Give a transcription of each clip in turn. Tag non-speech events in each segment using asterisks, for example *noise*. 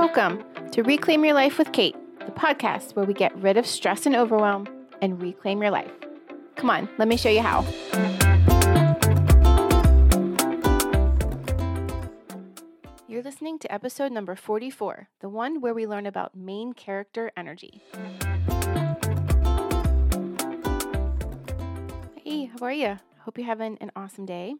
Welcome to Reclaim Your Life with Kate, the podcast where we get rid of stress and overwhelm and reclaim your life. Come on, let me show you how. You're listening to episode number 44, the one where we learn about main character energy. Hey, how are you? Hope you're having an awesome day.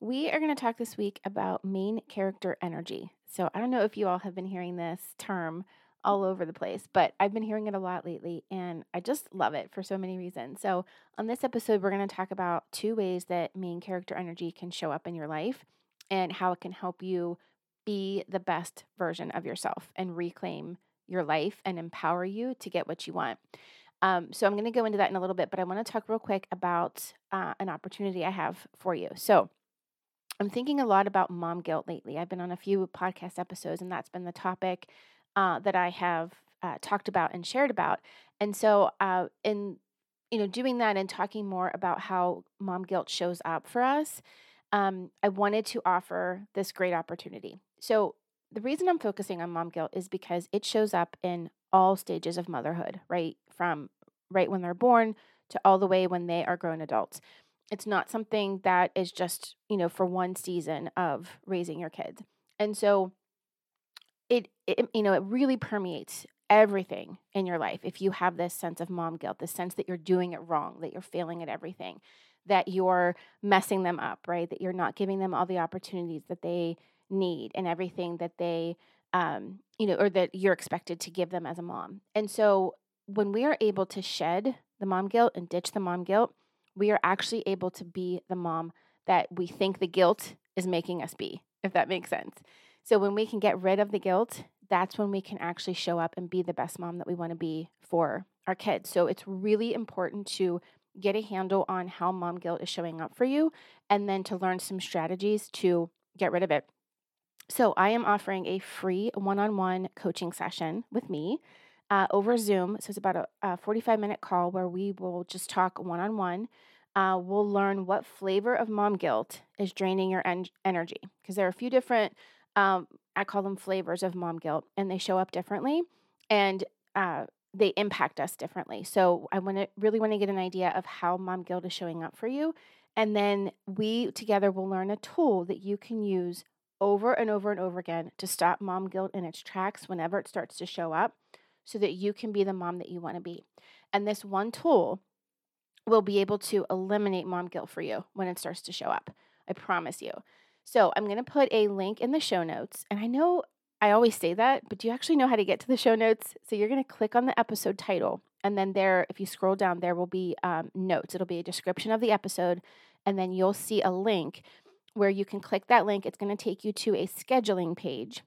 We are going to talk this week about main character energy. So, I don't know if you all have been hearing this term all over the place, but I've been hearing it a lot lately and I just love it for so many reasons. So, on this episode, we're going to talk about two ways that main character energy can show up in your life and how it can help you be the best version of yourself and reclaim your life and empower you to get what you want. Um, so, I'm going to go into that in a little bit, but I want to talk real quick about uh, an opportunity I have for you. So, I'm thinking a lot about mom guilt lately. I've been on a few podcast episodes, and that's been the topic uh, that I have uh, talked about and shared about. And so, uh, in you know, doing that and talking more about how mom guilt shows up for us, um, I wanted to offer this great opportunity. So, the reason I'm focusing on mom guilt is because it shows up in all stages of motherhood, right? From right when they're born to all the way when they are grown adults. It's not something that is just, you know, for one season of raising your kids. And so it, it you know, it really permeates everything in your life if you have this sense of mom guilt, the sense that you're doing it wrong, that you're failing at everything, that you're messing them up, right? That you're not giving them all the opportunities that they need and everything that they um, you know, or that you're expected to give them as a mom. And so when we are able to shed the mom guilt and ditch the mom guilt, we are actually able to be the mom that we think the guilt is making us be, if that makes sense. So when we can get rid of the guilt, that's when we can actually show up and be the best mom that we want to be for our kids. So it's really important to get a handle on how mom guilt is showing up for you and then to learn some strategies to get rid of it. So I am offering a free one-on-one coaching session with me uh, over Zoom. So it's about a, a 45 minute call where we will just talk one on one. We'll learn what flavor of mom guilt is draining your en- energy because there are a few different, um, I call them flavors of mom guilt, and they show up differently and uh, they impact us differently. So I want to really want to get an idea of how mom guilt is showing up for you. And then we together will learn a tool that you can use over and over and over again to stop mom guilt in its tracks whenever it starts to show up so that you can be the mom that you want to be. And this one tool will be able to eliminate mom guilt for you when it starts to show up. I promise you. So I'm going to put a link in the show notes. And I know I always say that, but do you actually know how to get to the show notes? So you're going to click on the episode title. And then there, if you scroll down, there will be um, notes. It'll be a description of the episode. And then you'll see a link where you can click that link. It's going to take you to a scheduling page.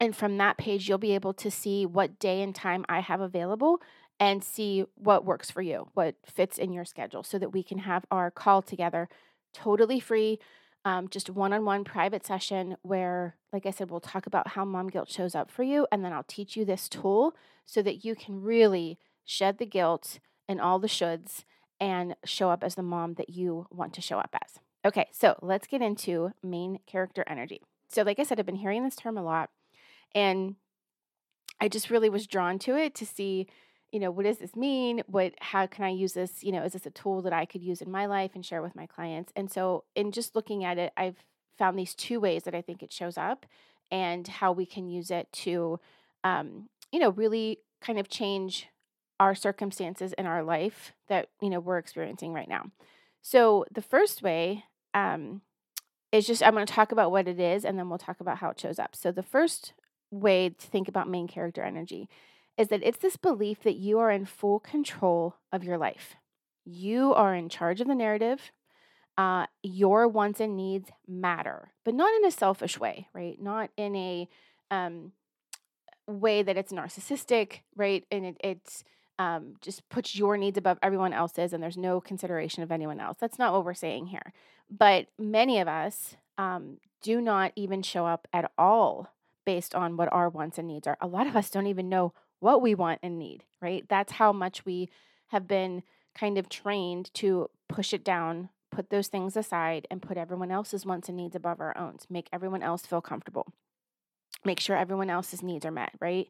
And from that page, you'll be able to see what day and time I have available and see what works for you, what fits in your schedule, so that we can have our call together totally free, um, just one on one private session where, like I said, we'll talk about how mom guilt shows up for you. And then I'll teach you this tool so that you can really shed the guilt and all the shoulds and show up as the mom that you want to show up as. Okay, so let's get into main character energy. So, like I said, I've been hearing this term a lot. And I just really was drawn to it to see, you know, what does this mean? What how can I use this? You know, is this a tool that I could use in my life and share with my clients? And so in just looking at it, I've found these two ways that I think it shows up and how we can use it to um, you know, really kind of change our circumstances in our life that, you know, we're experiencing right now. So the first way um, is just I'm going to talk about what it is and then we'll talk about how it shows up. So the first way to think about main character energy is that it's this belief that you are in full control of your life. You are in charge of the narrative. Uh, your wants and needs matter, but not in a selfish way, right? Not in a um, way that it's narcissistic, right? And it, it's um, just puts your needs above everyone else's, and there's no consideration of anyone else. That's not what we're saying here. But many of us um, do not even show up at all based on what our wants and needs are. A lot of us don't even know what we want and need, right? That's how much we have been kind of trained to push it down, put those things aside, and put everyone else's wants and needs above our own, make everyone else feel comfortable. make sure everyone else's needs are met, right?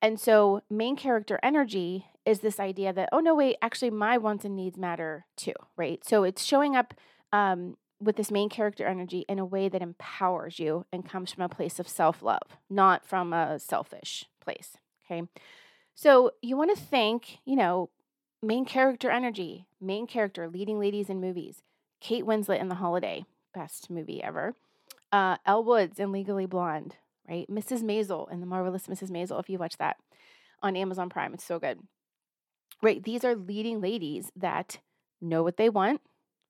And so, main character energy is this idea that, oh, no, wait, actually, my wants and needs matter too, right? So, it's showing up um, with this main character energy in a way that empowers you and comes from a place of self love, not from a selfish place, okay? So, you want to think, you know, main character energy, main character leading ladies in movies, Kate Winslet in The Holiday, best movie ever, uh, Elle Woods in Legally Blonde, right? Mrs. Maisel and the marvelous Mrs. Maisel, if you watch that on Amazon Prime, it's so good. Right? These are leading ladies that know what they want,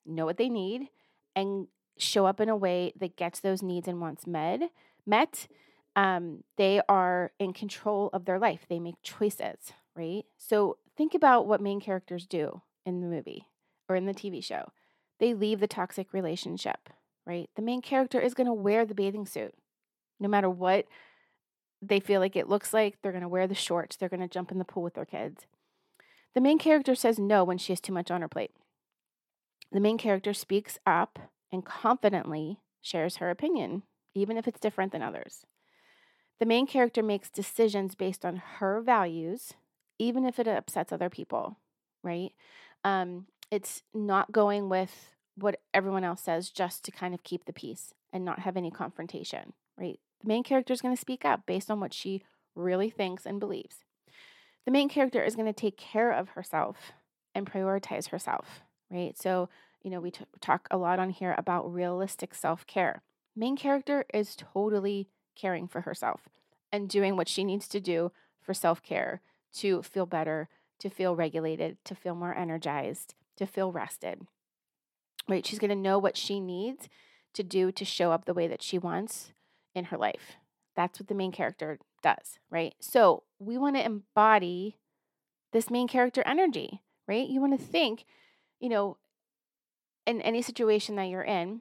know what they need, and show up in a way that gets those needs and wants med, met. Um, they are in control of their life. They make choices, right? So think about what main characters do in the movie or in the TV show. They leave the toxic relationship, right? The main character is going to wear the bathing suit no matter what they feel like it looks like, they're going to wear the shorts, they're going to jump in the pool with their kids. The main character says no when she has too much on her plate. The main character speaks up and confidently shares her opinion, even if it's different than others. The main character makes decisions based on her values, even if it upsets other people, right? Um, it's not going with what everyone else says just to kind of keep the peace and not have any confrontation, right? The main character is going to speak up based on what she really thinks and believes. The main character is going to take care of herself and prioritize herself, right? So, you know, we t- talk a lot on here about realistic self care. Main character is totally caring for herself and doing what she needs to do for self care to feel better, to feel regulated, to feel more energized, to feel rested. Right? She's going to know what she needs to do to show up the way that she wants in her life. That's what the main character does, right? So we want to embody this main character energy, right? You want to think, you know, in any situation that you're in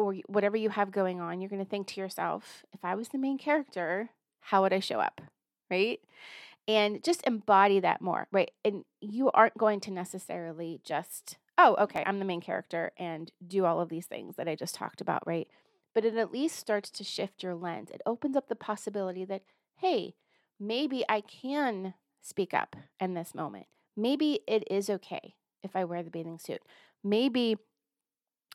or whatever you have going on, you're going to think to yourself, if I was the main character, how would I show up, right? And just embody that more, right? And you aren't going to necessarily just, oh, okay, I'm the main character and do all of these things that I just talked about, right? but it at least starts to shift your lens. It opens up the possibility that, hey, maybe I can speak up in this moment. Maybe it is okay if I wear the bathing suit. Maybe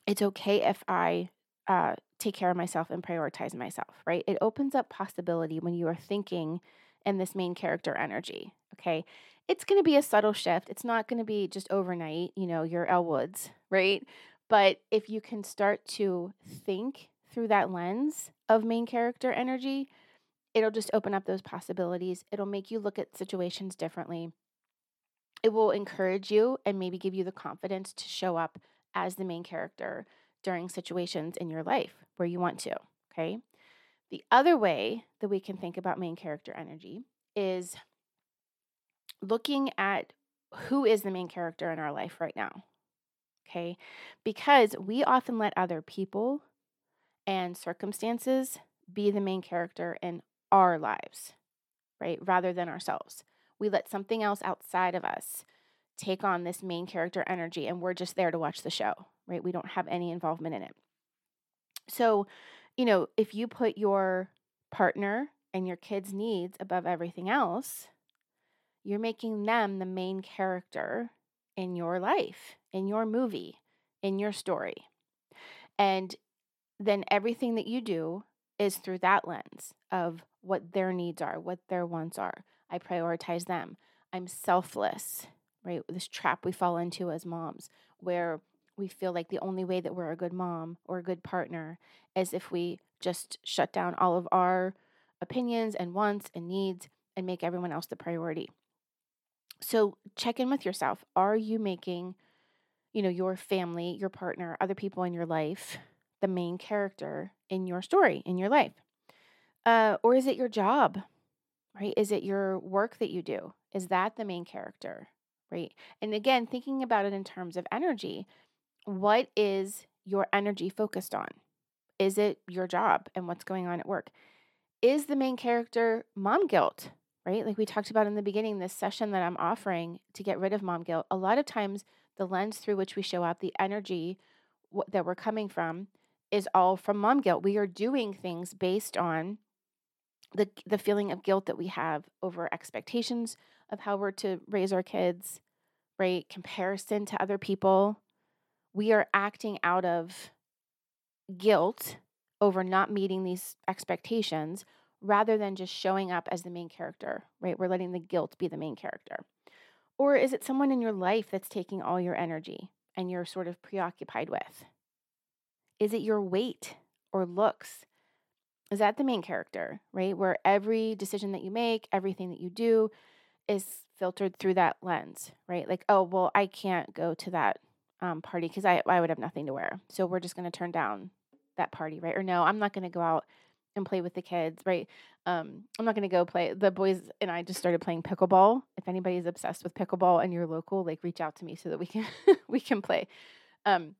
it's okay if I uh, take care of myself and prioritize myself, right? It opens up possibility when you are thinking in this main character energy, okay? It's going to be a subtle shift. It's not going to be just overnight, you know, your Elle Woods, right? But if you can start to think through that lens of main character energy, it'll just open up those possibilities. It'll make you look at situations differently. It will encourage you and maybe give you the confidence to show up as the main character during situations in your life where you want to. Okay. The other way that we can think about main character energy is looking at who is the main character in our life right now. Okay. Because we often let other people and circumstances be the main character in our lives, right? Rather than ourselves. We let something else outside of us take on this main character energy and we're just there to watch the show, right? We don't have any involvement in it. So, you know, if you put your partner and your kids' needs above everything else, you're making them the main character in your life, in your movie, in your story. And then everything that you do is through that lens of what their needs are, what their wants are. I prioritize them. I'm selfless, right? This trap we fall into as moms where we feel like the only way that we're a good mom or a good partner is if we just shut down all of our opinions and wants and needs and make everyone else the priority. So check in with yourself. Are you making, you know, your family, your partner, other people in your life the main character in your story, in your life? Uh, or is it your job, right? Is it your work that you do? Is that the main character, right? And again, thinking about it in terms of energy, what is your energy focused on? Is it your job and what's going on at work? Is the main character mom guilt, right? Like we talked about in the beginning, this session that I'm offering to get rid of mom guilt, a lot of times the lens through which we show up, the energy that we're coming from, is all from mom guilt. We are doing things based on the the feeling of guilt that we have over expectations of how we're to raise our kids, right? Comparison to other people. We are acting out of guilt over not meeting these expectations rather than just showing up as the main character, right? We're letting the guilt be the main character. Or is it someone in your life that's taking all your energy and you're sort of preoccupied with? Is it your weight or looks? Is that the main character, right? Where every decision that you make, everything that you do is filtered through that lens, right? Like, oh, well, I can't go to that um, party because I, I would have nothing to wear. So we're just going to turn down that party, right? Or no, I'm not going to go out and play with the kids, right? Um, I'm not going to go play. The boys and I just started playing pickleball. If anybody's obsessed with pickleball and you're local, like reach out to me so that we can *laughs* we can play. Um,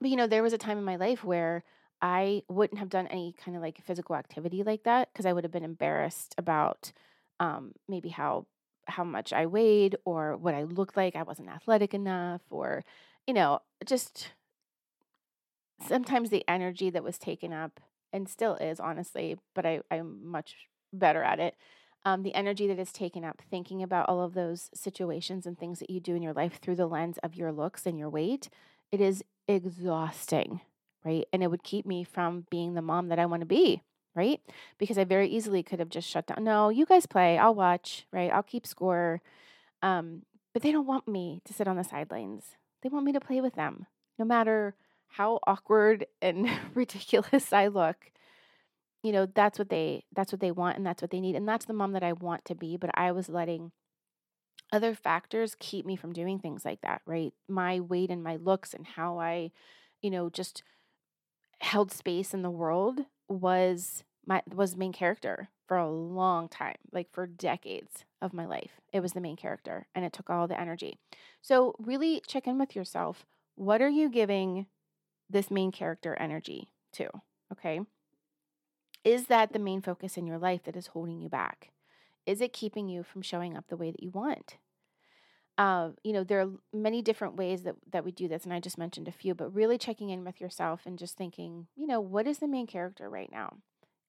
but you know, there was a time in my life where I wouldn't have done any kind of like physical activity like that because I would have been embarrassed about um, maybe how how much I weighed or what I looked like. I wasn't athletic enough, or you know, just sometimes the energy that was taken up and still is honestly, but I, I'm much better at it. Um, the energy that is taken up thinking about all of those situations and things that you do in your life through the lens of your looks and your weight, it is exhausting, right? And it would keep me from being the mom that I want to be, right? Because I very easily could have just shut down. No, you guys play. I'll watch, right? I'll keep score. Um, but they don't want me to sit on the sidelines. They want me to play with them, no matter how awkward *laughs* and ridiculous I look, you know, that's what they that's what they want and that's what they need and that's the mom that I want to be, but I was letting other factors keep me from doing things like that, right? My weight and my looks and how I, you know, just held space in the world was my was main character for a long time, like for decades of my life. It was the main character and it took all the energy. So really check in with yourself. What are you giving this main character energy to? Okay. Is that the main focus in your life that is holding you back? Is it keeping you from showing up the way that you want? Uh, you know, there are many different ways that, that we do this, and I just mentioned a few, but really checking in with yourself and just thinking, you know, what is the main character right now?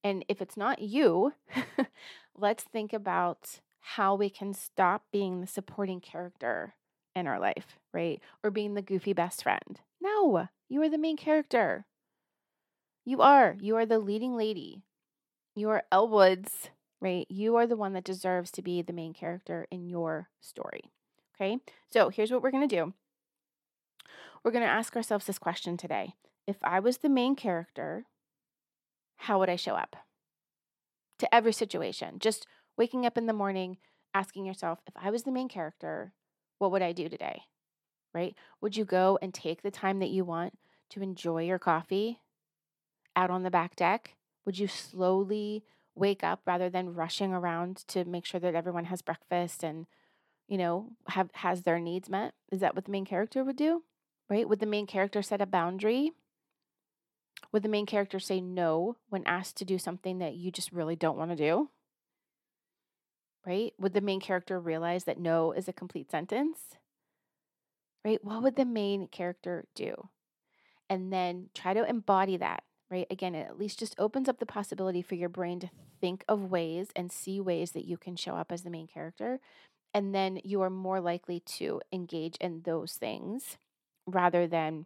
And if it's not you, *laughs* let's think about how we can stop being the supporting character in our life, right? Or being the goofy best friend. No, you are the main character. You are. You are the leading lady. You are Elle Woods, right? You are the one that deserves to be the main character in your story. Okay? So here's what we're going to do we're going to ask ourselves this question today If I was the main character, how would I show up? To every situation. Just waking up in the morning, asking yourself, if I was the main character, what would I do today? right? Would you go and take the time that you want to enjoy your coffee out on the back deck? Would you slowly wake up rather than rushing around to make sure that everyone has breakfast and you know have has their needs met? Is that what the main character would do? Right? Would the main character set a boundary? Would the main character say no when asked to do something that you just really don't want to do? Right? Would the main character realize that no is a complete sentence? right? What would the main character do? And then try to embody that, right? Again, it at least just opens up the possibility for your brain to think of ways and see ways that you can show up as the main character. And then you are more likely to engage in those things rather than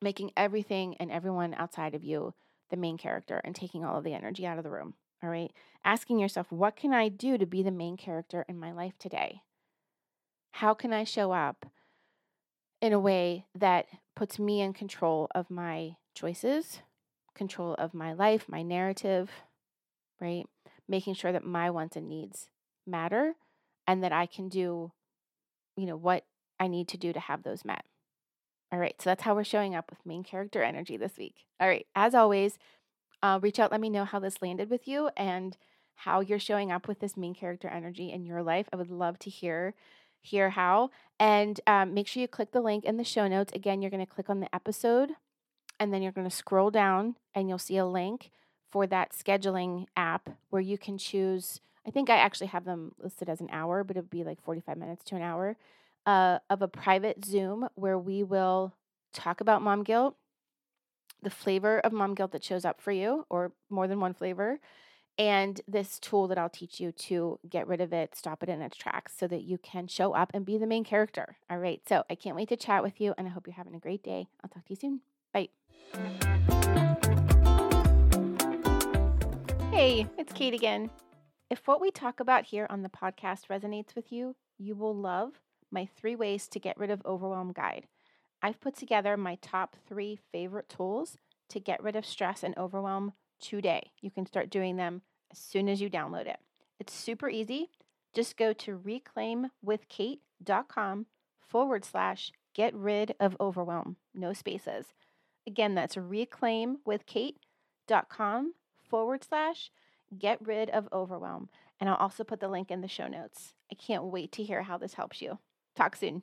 making everything and everyone outside of you the main character and taking all of the energy out of the room. All right. Asking yourself, what can I do to be the main character in my life today? How can I show up in a way that puts me in control of my choices, control of my life, my narrative, right? Making sure that my wants and needs matter and that I can do, you know, what I need to do to have those met. All right, so that's how we're showing up with main character energy this week. All right, as always, uh, reach out, let me know how this landed with you and how you're showing up with this main character energy in your life. I would love to hear hear how. And um, make sure you click the link in the show notes. Again, you're going to click on the episode and then you're going to scroll down and you'll see a link for that scheduling app where you can choose. I think I actually have them listed as an hour, but it would be like 45 minutes to an hour uh, of a private Zoom where we will talk about mom guilt, the flavor of mom guilt that shows up for you, or more than one flavor, and this tool that I'll teach you to get rid of it, stop it in its tracks so that you can show up and be the main character. All right. So I can't wait to chat with you and I hope you're having a great day. I'll talk to you soon. Bye. Hey, it's Kate again. If what we talk about here on the podcast resonates with you, you will love my three ways to get rid of overwhelm guide. I've put together my top three favorite tools to get rid of stress and overwhelm today. You can start doing them as soon as you download it. It's super easy. Just go to reclaimwithkate.com forward slash get rid of overwhelm. No spaces. Again, that's reclaimwithkate.com forward slash get rid of overwhelm. And I'll also put the link in the show notes. I can't wait to hear how this helps you. Talk soon.